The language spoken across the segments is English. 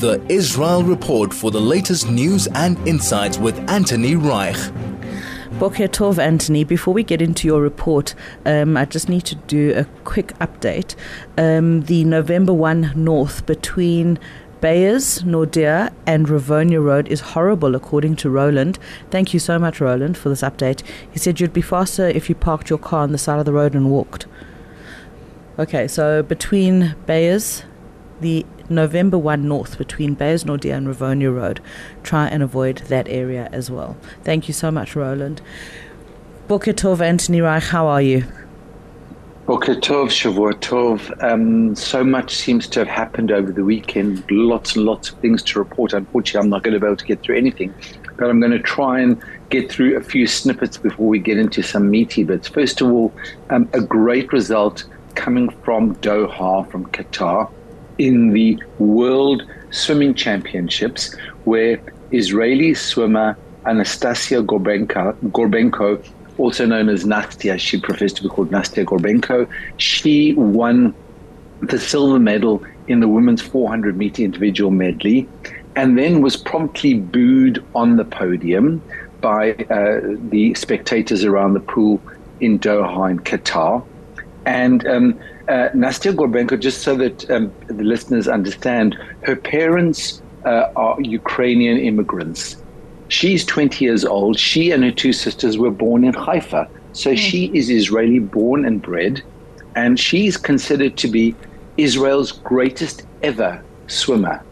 The Israel Report for the latest news and insights with Anthony Reich. Boker Tov, Anthony. Before we get into your report, um, I just need to do a quick update. Um, the November 1 North between Beyers, Naudé, and Rivonia Road is horrible, according to Roland. Thank you so much, Roland, for this update. He said you'd be faster if you parked your car on the side of the road and walked. Okay, so between Beyers, the November 1 North between Beyers Naudé and Rivonia Road. Try and avoid that area as well. Thank you so much, Roland. Boker Anthony Reich, how are you? Boker Tov, Shavua Tov. Um, so much seems to have happened over the weekend. Lots and lots of things to report. Unfortunately, I'm not going to be able to get through anything, but I'm going to try and get through a few snippets before we get into some meaty bits. First of all, um, a great result coming from Doha, from Qatar in the World Swimming Championships, where Israeli swimmer Anastasia Gorbenko, Gorbenko also known as Nastia, she prefers to be called Nastia Gorbenko, she won the silver medal in the women's 400 meter individual medley and then was promptly booed on the podium by uh, the spectators around the pool in Doha in Qatar. And um, uh, Nastia Gorbenko, just so that um, the listeners understand, her parents uh, are Ukrainian immigrants. She's 20 years old. She and her two sisters were born in Haifa. So mm. she is Israeli born and bred. And she's considered to be Israel's greatest ever swimmer.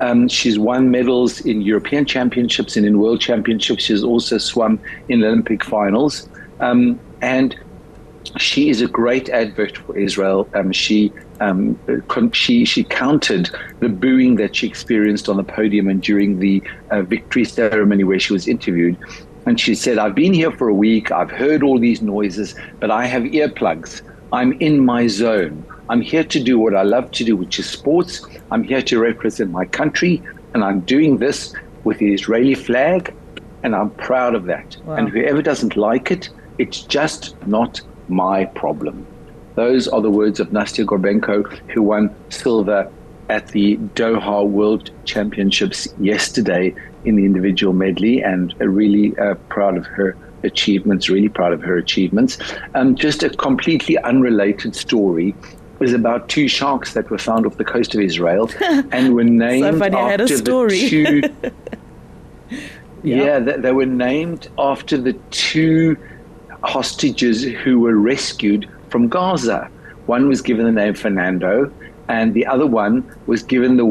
Um, she's won medals in European championships and in world championships. She's also swum in Olympic finals. Um, and she is a great advert for Israel. Um, she um, she she countered the booing that she experienced on the podium and during the uh, victory ceremony where she was interviewed. And she said, "I've been here for a week. I've heard all these noises, but I have earplugs. I'm in my zone. I'm here to do what I love to do, which is sports. I'm here to represent my country, and I'm doing this with the Israeli flag, and I'm proud of that. Wow. And whoever doesn't like it, it's just not." My problem. Those are the words of Nastia Gorbenko, who won silver at the Doha World Championships yesterday in the individual medley, and really uh, proud of her achievements, really proud of her achievements. Um, just a completely unrelated story is about two sharks that were found off the coast of Israel and were named so funny, after the two. yeah, yeah they, they were named after the two hostages who were rescued from Gaza. One was given the name Fernando, and the other one was given the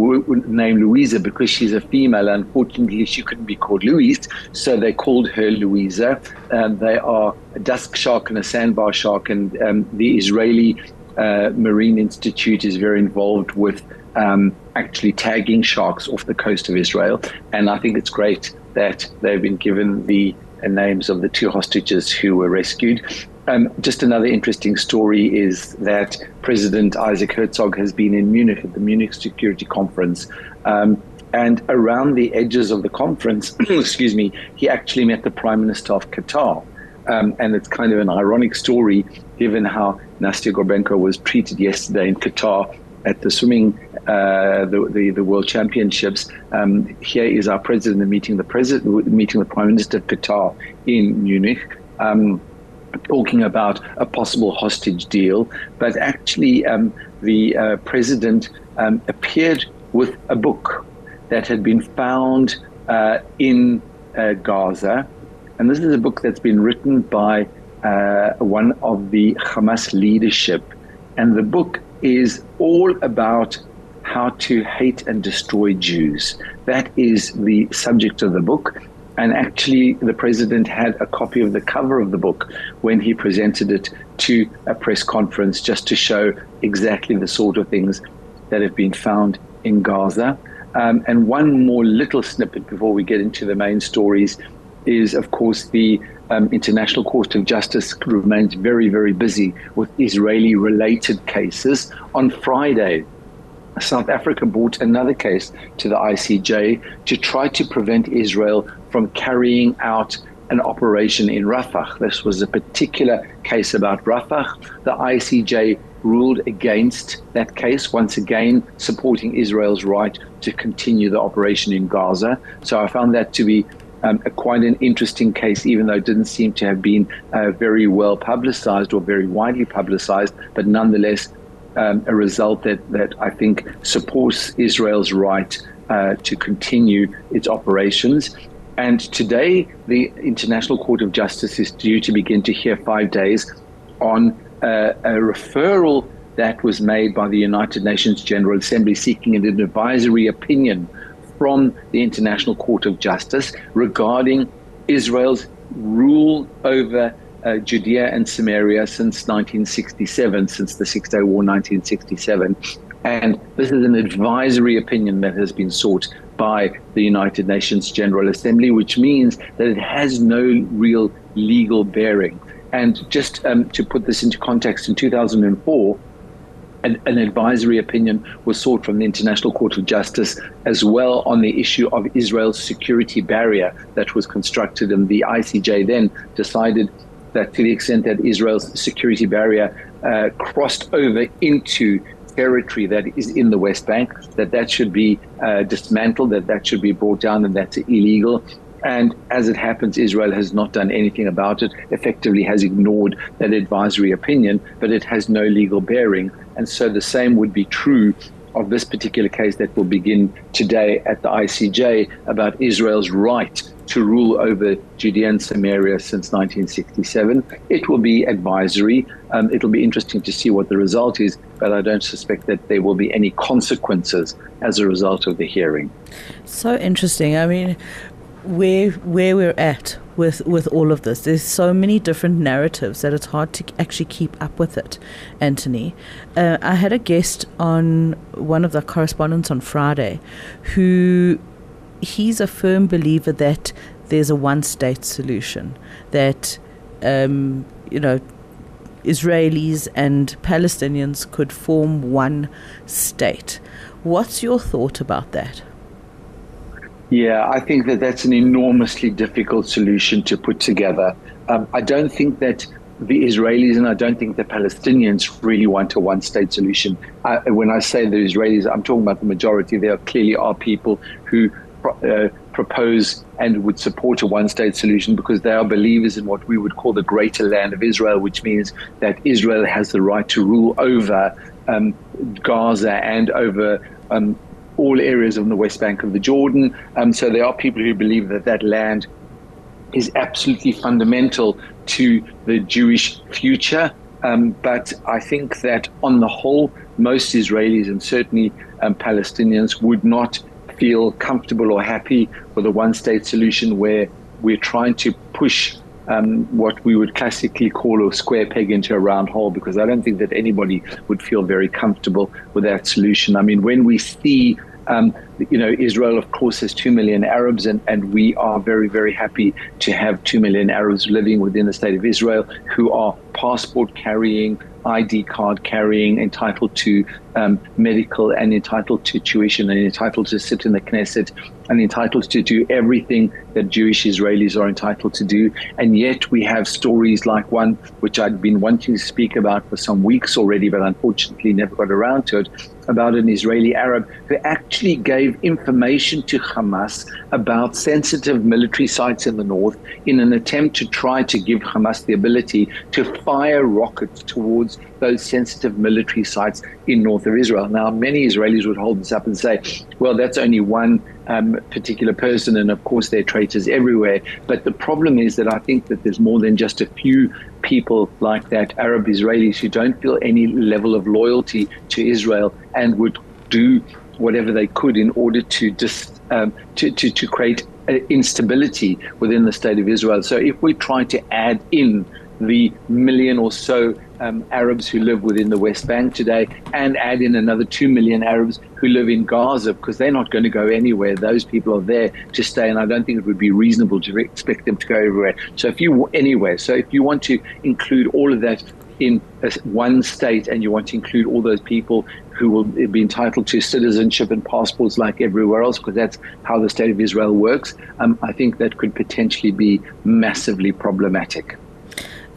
name Louisa because she's a female. Unfortunately, she couldn't be called Louise, so they called her Louisa. Um, they are a dusk shark and a sandbar shark, and um, the Israeli uh, Marine Institute is very involved with um, actually tagging sharks off the coast of Israel. And I think it's great that they've been given the names of the two hostages who were rescued. Um, just another interesting story is that President Isaac Herzog has been in Munich at the Munich Security Conference. Um, and around the edges of the conference, excuse me, he actually met the Prime Minister of Qatar. Um, and it's kind of an ironic story given how Nastia Gorbenko was treated yesterday in Qatar at the swimming, uh, the, the, the World Championships. Um, here is our president meeting the president, meeting the Prime Minister of Qatar in Munich. Um, talking about a possible hostage deal, but actually, um, the uh, president um, appeared with a book that had been found uh, in uh, Gaza. And this is a book that's been written by uh, one of the Hamas leadership. And the book is all about how to hate and destroy Jews. That is the subject of the book. And actually, the president had a copy of the cover of the book when he presented it to a press conference just to show exactly the sort of things that have been found in Gaza. Um, and one more little snippet before we get into the main stories is, of course, the um, International Court of Justice remains very, very busy with Israeli related cases. On Friday, South Africa brought another case to the ICJ to try to prevent Israel from carrying out an operation in Rafah. This was a particular case about Rafah. The ICJ ruled against that case, once again supporting Israel's right to continue the operation in Gaza. So I found that to be um, a, quite an interesting case, even though it didn't seem to have been uh, very well publicized or very widely publicized, but nonetheless um, a result that, that I think supports Israel's right uh, to continue its operations. And today, the International Court of Justice is due to begin to hear five days on uh, a referral that was made by the United Nations General Assembly seeking an advisory opinion from the International Court of Justice regarding Israel's rule over uh, Judea and Samaria since 1967, since the Six Day War 1967. And this is an advisory opinion that has been sought by the United Nations General Assembly, which means that it has no real legal bearing. And just um, to put this into context, in 2004, an, an, advisory opinion was sought from the International Court of Justice as well on the issue of Israel's security barrier that was constructed. And the ICJ then decided that to the extent that Israel's security barrier uh, crossed over into territory that is in the West Bank, that that should be uh, dismantled, that that should be brought down, and that's illegal. And as it happens, Israel has not done anything about it, effectively has ignored that advisory opinion, but it has no legal bearing. And so the same would be true of this particular case that will begin today at the ICJ about Israel's right to rule over Judea and Samaria since 1967. It will be advisory. Um, it'll be interesting to see what the result is, but I don't suspect that there will be any consequences as a result of the hearing. So interesting. I mean, where where we're at with with all of this. There's so many different narratives that it's hard to actually keep up with it. Anthony, uh, I had a guest on one of the correspondents on Friday, who he's a firm believer that there's a one-state solution. That um, you know. Israelis and Palestinians could form one state. What's your thought about that? Yeah, I think that that's an enormously difficult solution to put together. Um, I don't think that the Israelis and I don't think the Palestinians really want a one state solution. Uh, when I say the Israelis, I'm talking about the majority. There clearly are people who uh, propose and would support a one state solution because they are believers in what we would call the greater land of Israel, which means that Israel has the right to rule over um, Gaza and over um, all areas on the west bank of the Jordan. Um, so there are people who believe that that land is absolutely fundamental to the Jewish future. Um, but I think that on the whole, most Israelis and certainly um, Palestinians would not feel comfortable or happy with a one state solution where we're trying to push um, what we would classically call a square peg into a round hole because I don't think that anybody would feel very comfortable with that solution. I mean, when we see um, you know, Israel, of course, has 2 million Arabs, and, and we are very, very happy to have 2 million Arabs living within the state of Israel who are passport carrying, ID card carrying, entitled to um, medical, and entitled to tuition, and entitled to sit in the Knesset, and entitled to do everything that Jewish Israelis are entitled to do. And yet we have stories like one which I'd been wanting to speak about for some weeks already, but unfortunately never got around to it, about an Israeli Arab who actually gave information to Hamas about sensitive military sites in the north in an attempt to try to give Hamas the ability to fire rockets towards those sensitive military sites in north of Israel. Now, many Israelis would hold this up and say, well, that's only one um, particular person, and of course, there are traitors everywhere. But the problem is that I think that there's more than just a few people like that, Arab Israelis, who don't feel any level of loyalty to Israel and would do whatever they could in order to dis, um, to, to, to create uh, instability within the state of Israel. So if we try to add in the million or so um, Arabs who live within the West Bank today and add in another 2 million Arabs who live in Gaza because they're not going to go anywhere. Those people are there to stay, and I don't think it would be reasonable to expect them to go everywhere. So if you anywhere, so if you want to include all of that in one state and you want to include all those people who will be entitled to citizenship and passports like everywhere else, because that's how the state of Israel works, um, I think that could potentially be massively problematic.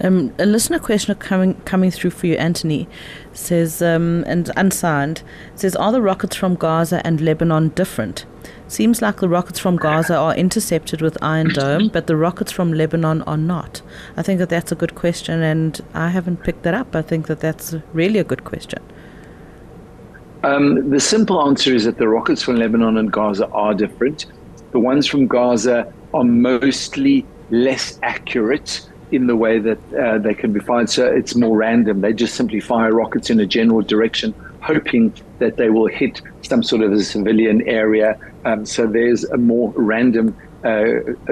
Um, a listener question coming coming through for you, Anthony, says um, and unsigned says, are the rockets from Gaza and Lebanon different? Seems like the rockets from Gaza are intercepted with Iron Dome, but the rockets from Lebanon are not. I think that that's a good question, and I haven't picked that up. I think that that's really a good question. Um, the simple answer is that the rockets from Lebanon and Gaza are different. The ones from Gaza are mostly less accurate in the way that uh, they can be fired. So it's more random. They just simply fire rockets in a general direction, hoping that they will hit some sort of a civilian area. Um, so there's a more random, uh,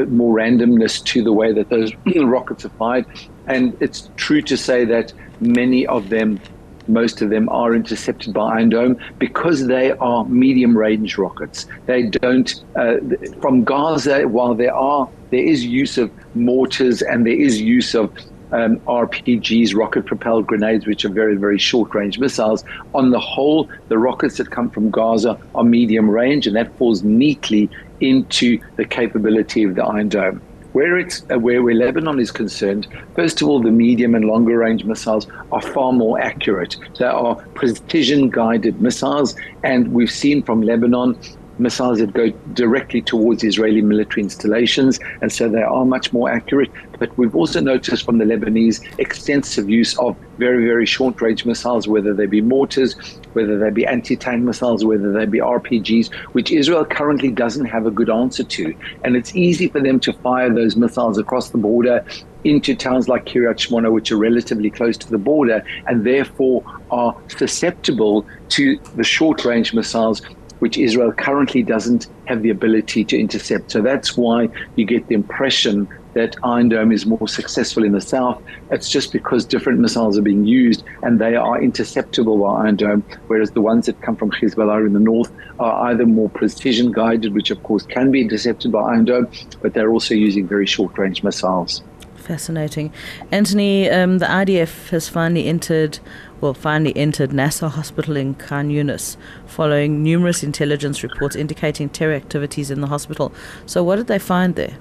more randomness to the way that those rockets are fired. And it's true to say that many of them most of them are intercepted by Iron Dome because they are medium range rockets. They don't, uh, from Gaza, while there are, there is use of mortars and there is use of um, RPGs, rocket propelled grenades, which are very, very short range missiles. On the whole, the rockets that come from Gaza are medium range, and that falls neatly into the capability of the Iron Dome. Where it's uh, where, where Lebanon is concerned, first of all, the medium and longer range missiles are far more accurate. They are precision guided missiles, and we've seen from Lebanon missiles that go directly towards Israeli military installations, and so they are much more accurate. But we've also noticed from the Lebanese extensive use of very, very short range missiles, whether they be mortars, whether they be anti tank missiles, whether they be RPGs, which Israel currently doesn't have a good answer to. And it's easy for them to fire those missiles across the border into towns like Kiryat Shmona, which are relatively close to the border and therefore are susceptible to the short range missiles which Israel currently doesn't have the ability to intercept. So that's why you get the impression that Iron Dome is more successful in the south. It's just because different missiles are being used and they are interceptable by Iron Dome, whereas the ones that come from Hezbollah in the north are either more precision guided, which of course can be intercepted by Iron Dome, but they're also using very short range missiles. Fascinating. Anthony, um, the IDF has finally entered well, finally entered Nasser Hospital in Khan Yunis following numerous intelligence reports indicating terror activities in the hospital. So, what did they find there?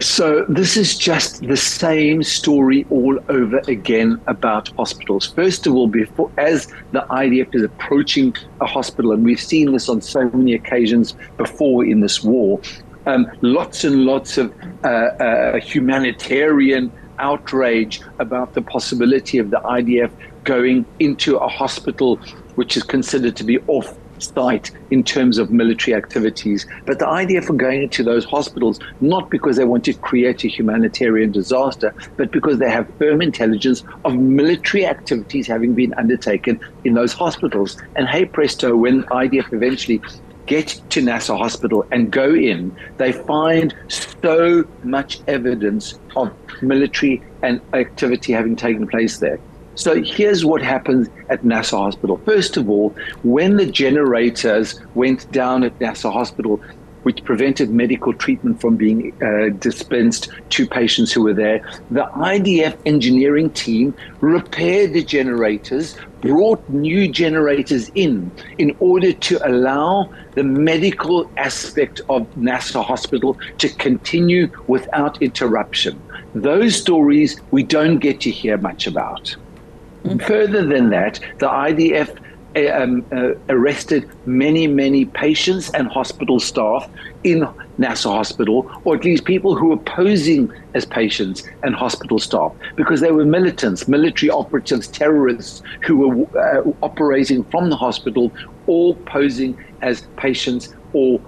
So, this is just the same story all over again about hospitals. First of all, before as the IDF is approaching a hospital, and we've seen this on so many occasions before in this war, um, lots and lots of uh, uh, humanitarian outrage about the possibility of the IDF going into a hospital which is considered to be off site in terms of military activities. But the IDF are going into those hospitals not because they want to create a humanitarian disaster, but because they have firm intelligence of military activities having been undertaken in those hospitals. And hey presto, when IDF eventually get to Nasser Hospital and go in, they find so much evidence of military and activity having taken place there. So here's what happens at Nasser Hospital. First of all, when the generators went down at Nasser Hospital, which prevented medical treatment from being uh, dispensed to patients who were there. The IDF engineering team repaired the generators, brought new generators in in order to allow the medical aspect of Nasser Hospital to continue without interruption. Those stories we don't get to hear much about. Mm-hmm. Further than that, the IDF um, uh, arrested many, many patients and hospital staff in Nasser Hospital, or at least people who were posing as patients and hospital staff, because they were militants, military operatives, terrorists who were uh, operating from the hospital, all posing as patients or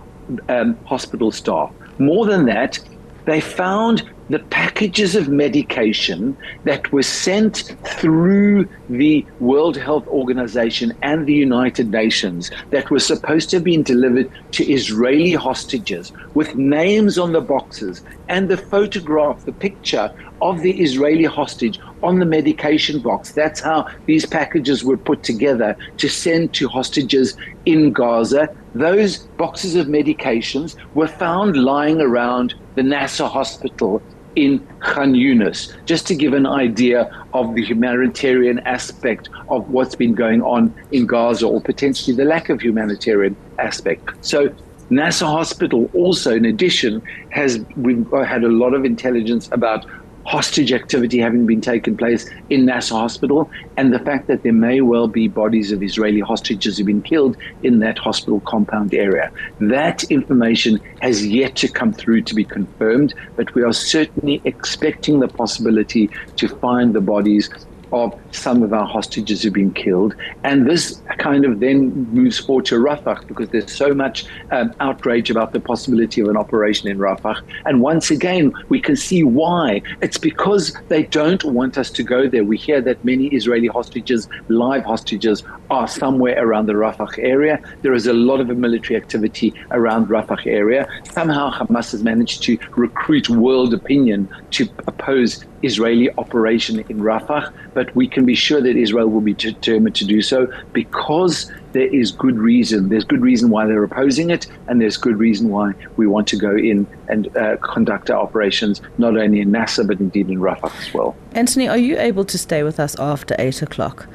um, hospital staff. More than that, they found the packages of medication that were sent through the World Health Organization and the United Nations that were supposed to have been delivered to Israeli hostages with names on the boxes and the photograph, the picture of the Israeli hostage on the medication box. That's how these packages were put together to send to hostages in Gaza. Those boxes of medications were found lying around the Nasser hospital in Khan Yunis, just to give an idea of the humanitarian aspect of what's been going on in Gaza, or potentially the lack of humanitarian aspect. So Nasser Hospital also, in addition, has we've uh, had a lot of intelligence about hostage activity having been taken place in Nasser Hospital, and the fact that there may well be bodies of Israeli hostages who've been killed in that hospital compound area. That information has yet to come through to be confirmed, but we are certainly expecting the possibility to find the bodies of some of our hostages who've been killed. And this kind of then moves forward to Rafah because there's so much um, outrage about the possibility of an operation in Rafah. And once again, we can see why. It's because they don't want us to go there. We hear that many Israeli hostages, live hostages, are somewhere around the Rafah area. There is a lot of military activity around Rafah area. Somehow Hamas has managed to recruit world opinion to oppose Israeli operation in Rafah, but we can be sure that Israel will be determined to do so because there is good reason. There's good reason why they're opposing it, and there's good reason why we want to go in and uh, conduct our operations not only in Nasser but indeed in Rafah as well. Anthony, are you able to stay with us after eight o'clock?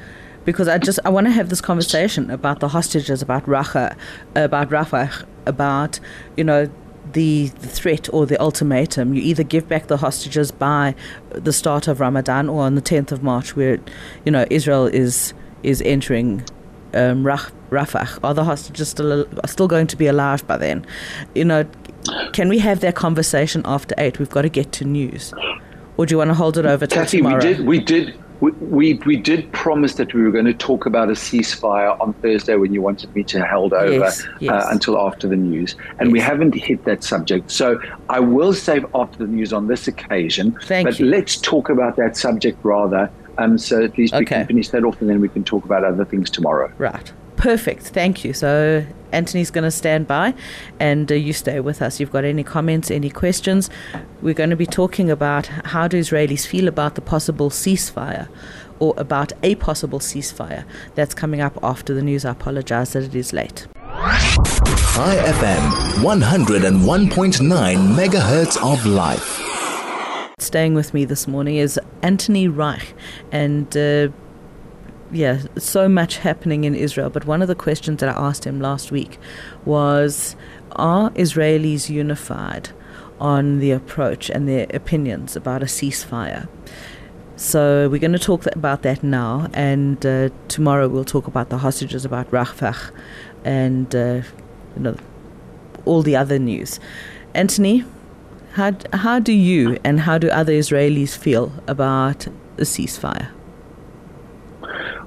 Because I just I want to have this conversation about the hostages, about Rafah, about Rafah, about you know the, threat or the ultimatum. You either give back the hostages by the start of Ramadan or on the 10th of March, where you know Israel is is entering um, Rafah. Are the hostages still still going to be alive by then? You know, can we have that conversation after eight? We've got to get to news. Or do you want to hold it over to tomorrow? We did. We did we, we, we did promise that we were going to talk about a ceasefire on Thursday when you wanted me to hold over yes, yes. Uh, until after the news, and yes. we haven't hit that subject. So I will save after the news on this occasion. Thank but you. let's talk about that subject rather. Um, so at least okay. we can finish that off, and then we can talk about other things tomorrow. Right. Perfect. Thank you. So Anthony's going to stand by and uh, you stay with us. You've got any comments, any questions? We're going to be talking about how do Israelis feel about the possible ceasefire or about a possible ceasefire. That's coming up after the news. I apologize that it is late. Chai FM 101.9 megahertz of life. Staying with me this morning is Anthony Reich and uh, yeah, so much happening in Israel. But one of the questions that I asked him last week was Are Israelis unified on the approach and their opinions about a ceasefire? So we're going to talk about that now, and uh, tomorrow we'll talk about the hostages, about Rafah, and uh, you know all the other news. Anthony, how how do you and how do other Israelis feel about a ceasefire?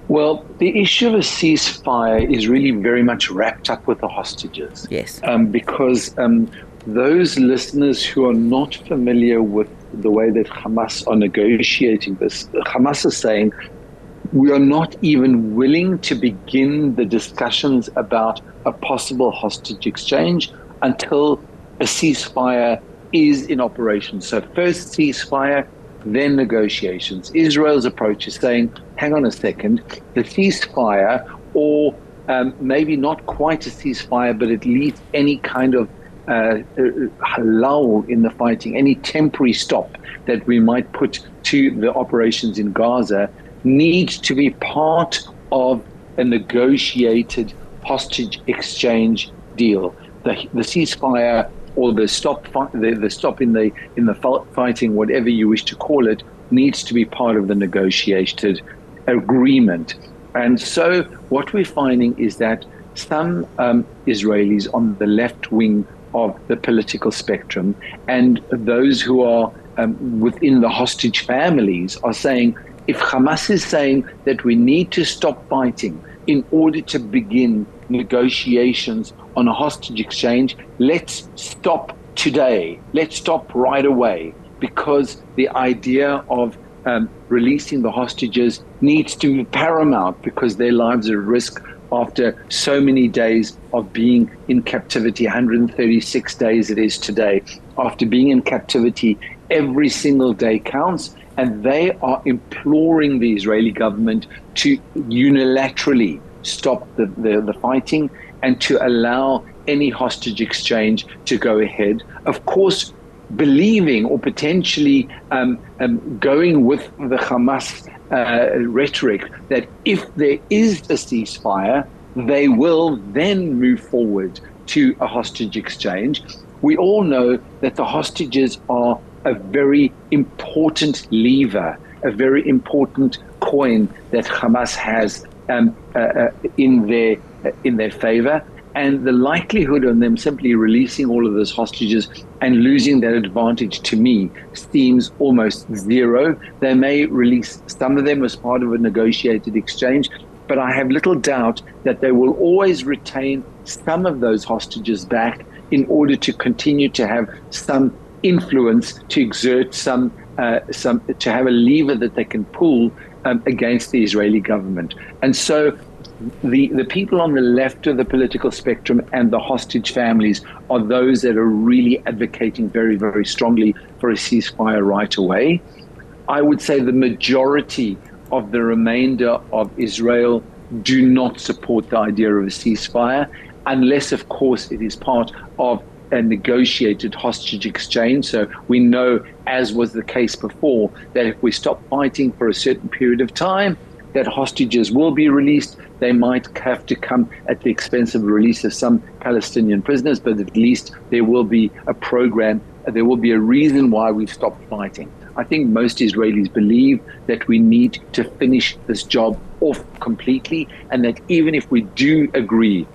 Well, the issue of a ceasefire is really very much wrapped up with the hostages. Yes. Um, because um, those listeners who are not familiar with the way that Hamas are negotiating this, Hamas is saying, we are not even willing to begin the discussions about a possible hostage exchange until a ceasefire is in operation. So, first ceasefire, then negotiations. Israel's approach is saying, hang on a second, the ceasefire, or um, maybe not quite a ceasefire, but at least any kind of uh, uh, lull in the fighting, any temporary stop that we might put to the operations in Gaza needs to be part of a negotiated hostage exchange deal. The, the ceasefire or the stop the, the stop in the in the fighting, whatever you wish to call it, needs to be part of the negotiated agreement. And so, what we're finding is that some um, Israelis on the left wing of the political spectrum and those who are um, within the hostage families are saying if Hamas is saying that we need to stop fighting in order to begin negotiations on a hostage exchange. Let's stop today. Let's stop right away because the idea of um, releasing the hostages needs to be paramount because their lives are at risk after so many days of being in captivity 136 days it is today after being in captivity every single day counts and they are imploring the Israeli government to unilaterally stop the, the, the fighting and to allow any hostage exchange to go ahead. Of course, believing or potentially um, um, going with the Hamas uh, rhetoric that if there is a ceasefire, they will then move forward to a hostage exchange. We all know that the hostages are a very important lever, a very important coin that Hamas has um, uh, uh, in their uh, in their favor. And the likelihood of them simply releasing all of those hostages and losing that advantage to me seems almost zero. They may release some of them as part of a negotiated exchange, but I have little doubt that they will always retain some of those hostages back in order to continue to have some influence, to exert some, uh, some, to have a lever that they can pull um, against the Israeli government. And so the, the people on the left of the political spectrum and the hostage families are those that are really advocating very, very strongly for a ceasefire right away. I would say the majority of the remainder of Israel do not support the idea of a ceasefire, unless, of course, it is part of a negotiated hostage exchange. So we know, as was the case before, that if we stop fighting for a certain period of time, that hostages will be released. They might have to come at the expense of the release of some Palestinian prisoners, but at least there will be a program, there will be a reason why we've stopped fighting. I think most Israelis believe that we need to finish this job off completely, and that even if we do agree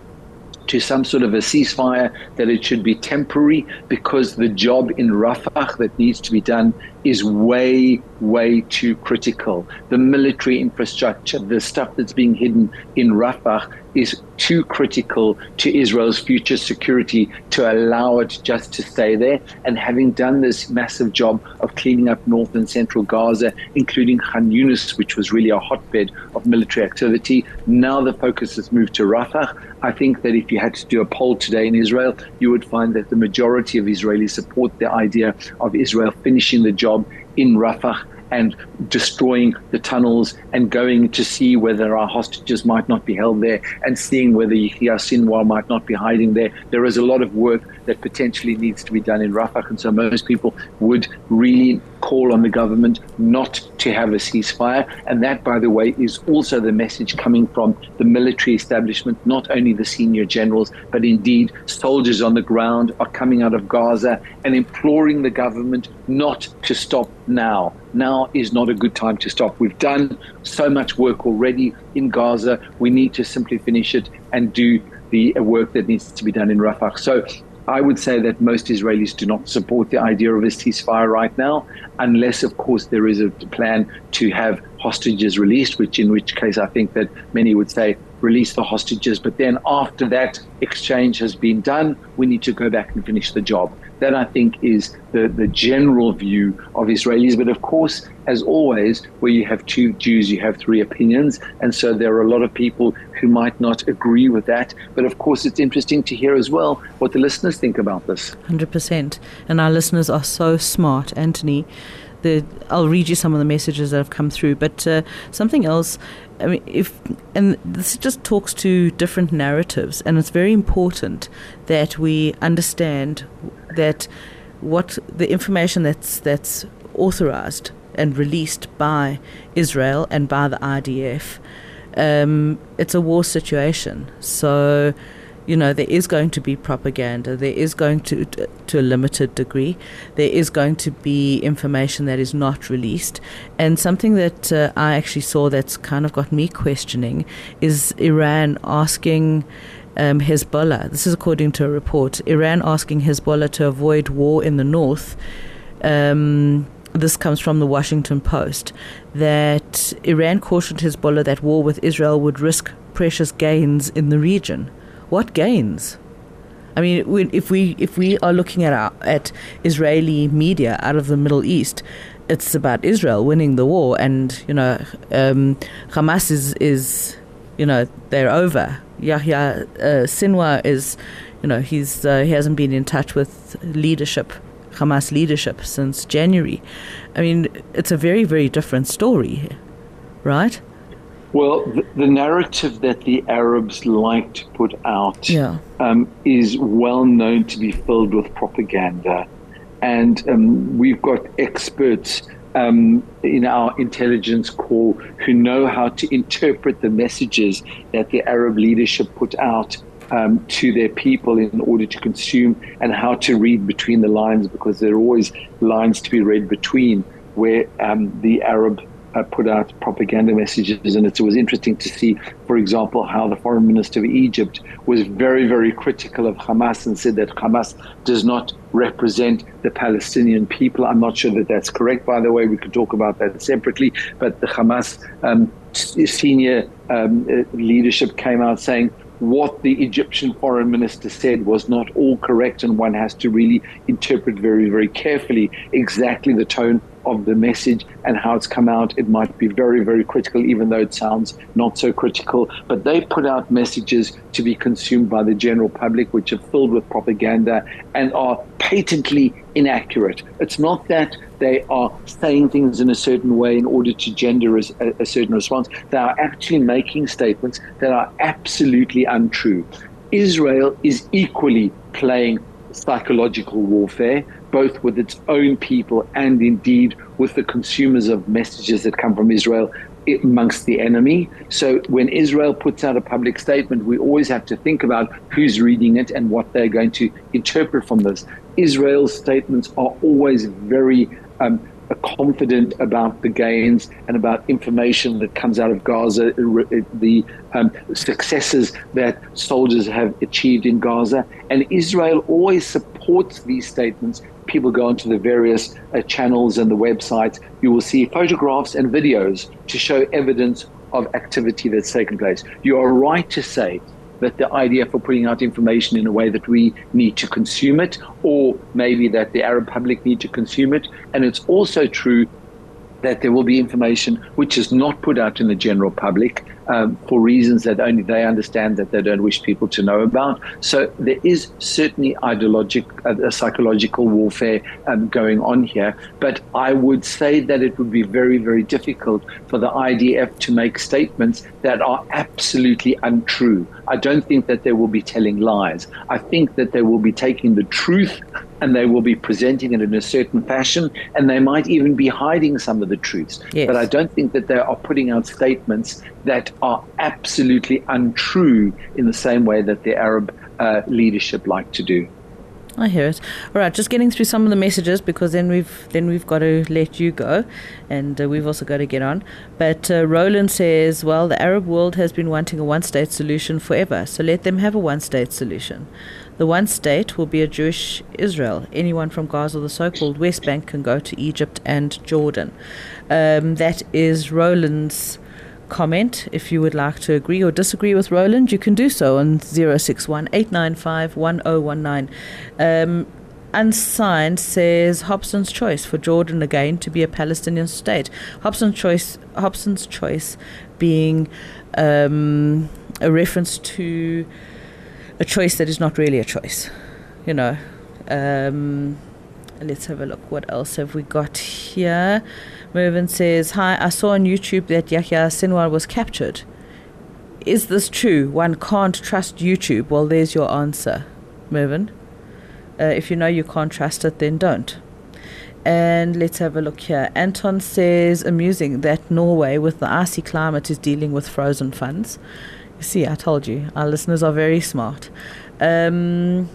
to some sort of a ceasefire, that it should be temporary because the job in Rafah that needs to be done is way, way too critical. The military infrastructure, the stuff that's being hidden in Rafah is too critical to Israel's future security to allow it just to stay there. And having done this massive job of cleaning up north and central Gaza, including Khan Yunis, which was really a hotbed of military activity, now the focus has moved to Rafah. I think that if you had to do a poll today in Israel, you would find that the majority of Israelis support the idea of Israel finishing the job in Rafah and destroying the tunnels and going to see whether our hostages might not be held there and seeing whether Yahya Sinwar might not be hiding there. There is a lot of work that potentially needs to be done in Rafah, and so most people would really call on the government not to have a ceasefire. And that, by the way, is also the message coming from the military establishment, not only the senior generals, but indeed soldiers on the ground are coming out of Gaza and imploring the government not to stop now. Now is not a good time to stop. We've done so much work already in Gaza. We need to simply finish it and do the work that needs to be done in Rafah. So I would say that most Israelis do not support the idea of a ceasefire right now, unless, of course, there is a plan to have hostages released, which in which case I think that many would say release the hostages. But then after that exchange has been done, we need to go back and finish the job. That I think is the, the general view of Israelis. But of course, as always, where you have two Jews, you have three opinions. And so there are a lot of people who might not agree with that. But of course, it's interesting to hear as well what the listeners think about this. 100%. And our listeners are so smart, Anthony. The, I'll read you some of the messages that have come through. But uh, something else, I mean, if and this just talks to different narratives, and it's very important that we understand that what the information that's that's authorized and released by Israel and by the IDF, um, it's a war situation. So, you know, there is going to be propaganda. There is going to, to a limited degree, there is going to be information that is not released. And something that uh, I actually saw that's kind of got me questioning is Iran asking um, Hezbollah, this is according to a report, Iran asking Hezbollah to avoid war in the north. Um, this comes from the Washington Post that Iran cautioned Hezbollah that war with Israel would risk precious gains in the region. What gains? I mean, if we if we are looking at our, at Israeli media out of the Middle East, it's about Israel winning the war, and you know, um, Hamas is is you know they're over. Yahya uh, Sinwar is, you know, he's uh, he hasn't been in touch with leadership, Hamas leadership since January. I mean, it's a very very different story, right? Well, the, the, narrative that the Arabs like to put out yeah. um, is well known to be filled with propaganda. And um, we've got experts um, in our intelligence corps who know how to interpret the messages that the Arab leadership put out um, to their people in order to consume and how to read between the lines because there are always lines to be read between where um, the Arab uh, put out propaganda messages, and it was interesting to see, for example, how the foreign minister of Egypt was very, very critical of Hamas and said that Hamas does not represent the Palestinian people. I'm not sure that that's correct, by the way. We could talk about that separately, but the Hamas um, senior um, uh, leadership came out saying what the Egyptian foreign minister said was not all correct, and one has to really interpret very, very carefully exactly the tone of the message and how it's come out. It might be very, very critical, even though it sounds not so critical. But they put out messages to be consumed by the general public, which are filled with propaganda and are patently inaccurate. It's not that they are saying things in a certain way in order to gender a, a certain response. They are actually making statements that are absolutely untrue. Israel is equally playing psychological warfare both with its own people and indeed with the consumers of messages that come from Israel amongst the enemy. So when Israel puts out a public statement, we always have to think about who's reading it and what they're going to interpret from this. Israel's statements are always very um, confident about the gains and about information that comes out of Gaza, the um, successes that soldiers have achieved in Gaza. And Israel always supports these statements people go onto the various uh, channels and the websites, you will see photographs and videos to show evidence of activity that's taken place. You are right to say that the idea for putting out information in a way that we need to consume it, or maybe that the Arab public need to consume it. And it's also true that there will be information which is not put out in the general public um, for reasons that only they understand that they don't wish people to know about. So there is certainly ideologic, uh, psychological warfare um, going on here. But I would say that it would be very, very difficult for the IDF to make statements that are absolutely untrue. I don't think that they will be telling lies. I think that they will be taking the truth and they will be presenting it in a certain fashion, and they might even be hiding some of the truths. Yes. But I don't think that they are putting out statements that are absolutely untrue in the same way that the Arab uh, leadership like to do. I hear it. All right, just getting through some of the messages because then we've then we've got to let you go, and uh, we've also got to get on. But uh, Roland says, well, the Arab world has been wanting a one-state solution forever, so let them have a one-state solution. The one state will be a Jewish Israel. Anyone from Gaza, the so called West Bank, can go to Egypt and Jordan. Um, that is Roland's comment. If you would like to agree or disagree with Roland, you can do so on 061 895 1019. Um, unsigned says Hobson's choice for Jordan again to be a Palestinian state. Hobson's choice, Hobson's choice being um, a reference to a choice that is not really a choice. You know. Um, let's have a look. What else have we got here? Mervyn says, Hi, I saw on YouTube that Yahya Sinwar was captured. Is this true? One can't trust YouTube. Well, there's your answer, Mervyn. Uh, if you know you can't trust it, then don't. And let's have a look here. Anton says, amusing that Norway, with the icy climate, is dealing with frozen funds. See, I told you, our listeners are very smart. Um,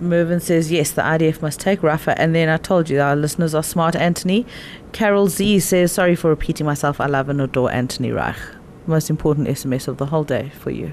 Mervyn says, yes, the IDF must take Rafah. And then I told you, our listeners are smart, Anthony. Carol Z says, sorry for repeating myself. I love and adore Anthony Reich. Most important SMS of the whole day for you.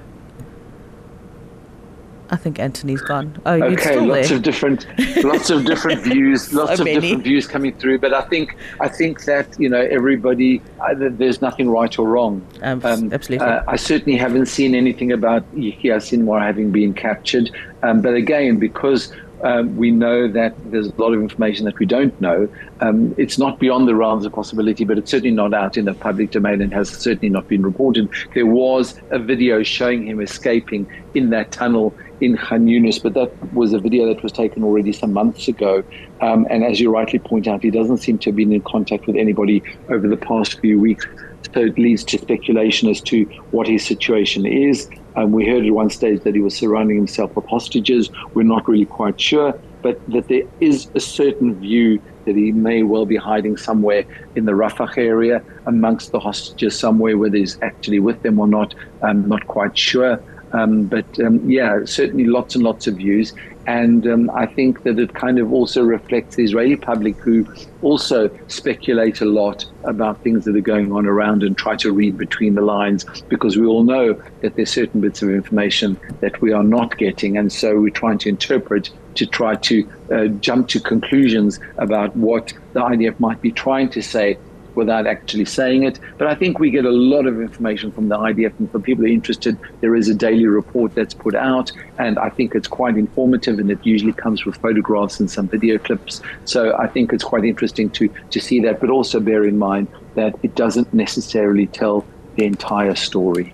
I think Anthony's gone. Oh, Okay, lots there. of different, lots of different views, lots So of many. different views coming through. But I think, I think that you know, everybody, th- there's nothing right or wrong. Um, absolutely. uh, I certainly haven't seen anything about Yahya Sinwar having been captured. Um, but again, because um, we know that there's a lot of information that we don't know. Um, it's not beyond the realms of possibility, but it's certainly not out in the public domain and has certainly not been reported. There was a video showing him escaping in that tunnel in Khan Yunis, but that was a video that was taken already some months ago. Um, and as you rightly point out, he doesn't seem to have been in contact with anybody over the past few weeks. So it leads to speculation as to what his situation is. Um, we heard at one stage that he was surrounding himself with hostages. We're not really quite sure, but that there is a certain view that he may well be hiding somewhere in the Rafah area amongst the hostages, somewhere whether he's actually with them or not. I'm not quite sure. Um, but um, yeah, certainly lots and lots of views. And um, I think that it kind of also reflects the Israeli public who also speculate a lot about things that are going on around and try to read between the lines because we all know that there's certain bits of information that we are not getting. And so we're trying to interpret to try to uh, jump to conclusions about what the IDF might be trying to say without actually saying it. But I think we get a lot of information from the IDF, and for people who are interested, there is a daily report that's put out, and I think it's quite informative, and it usually comes with photographs and some video clips. So I think it's quite interesting to to see that, but also bear in mind that it doesn't necessarily tell the entire story.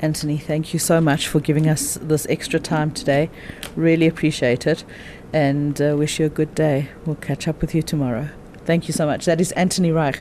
Anthony, thank you so much for giving us this extra time today. Really appreciate it and uh, wish you a good day. We'll catch up with you tomorrow. Thank you so much. That is Anthony Reich.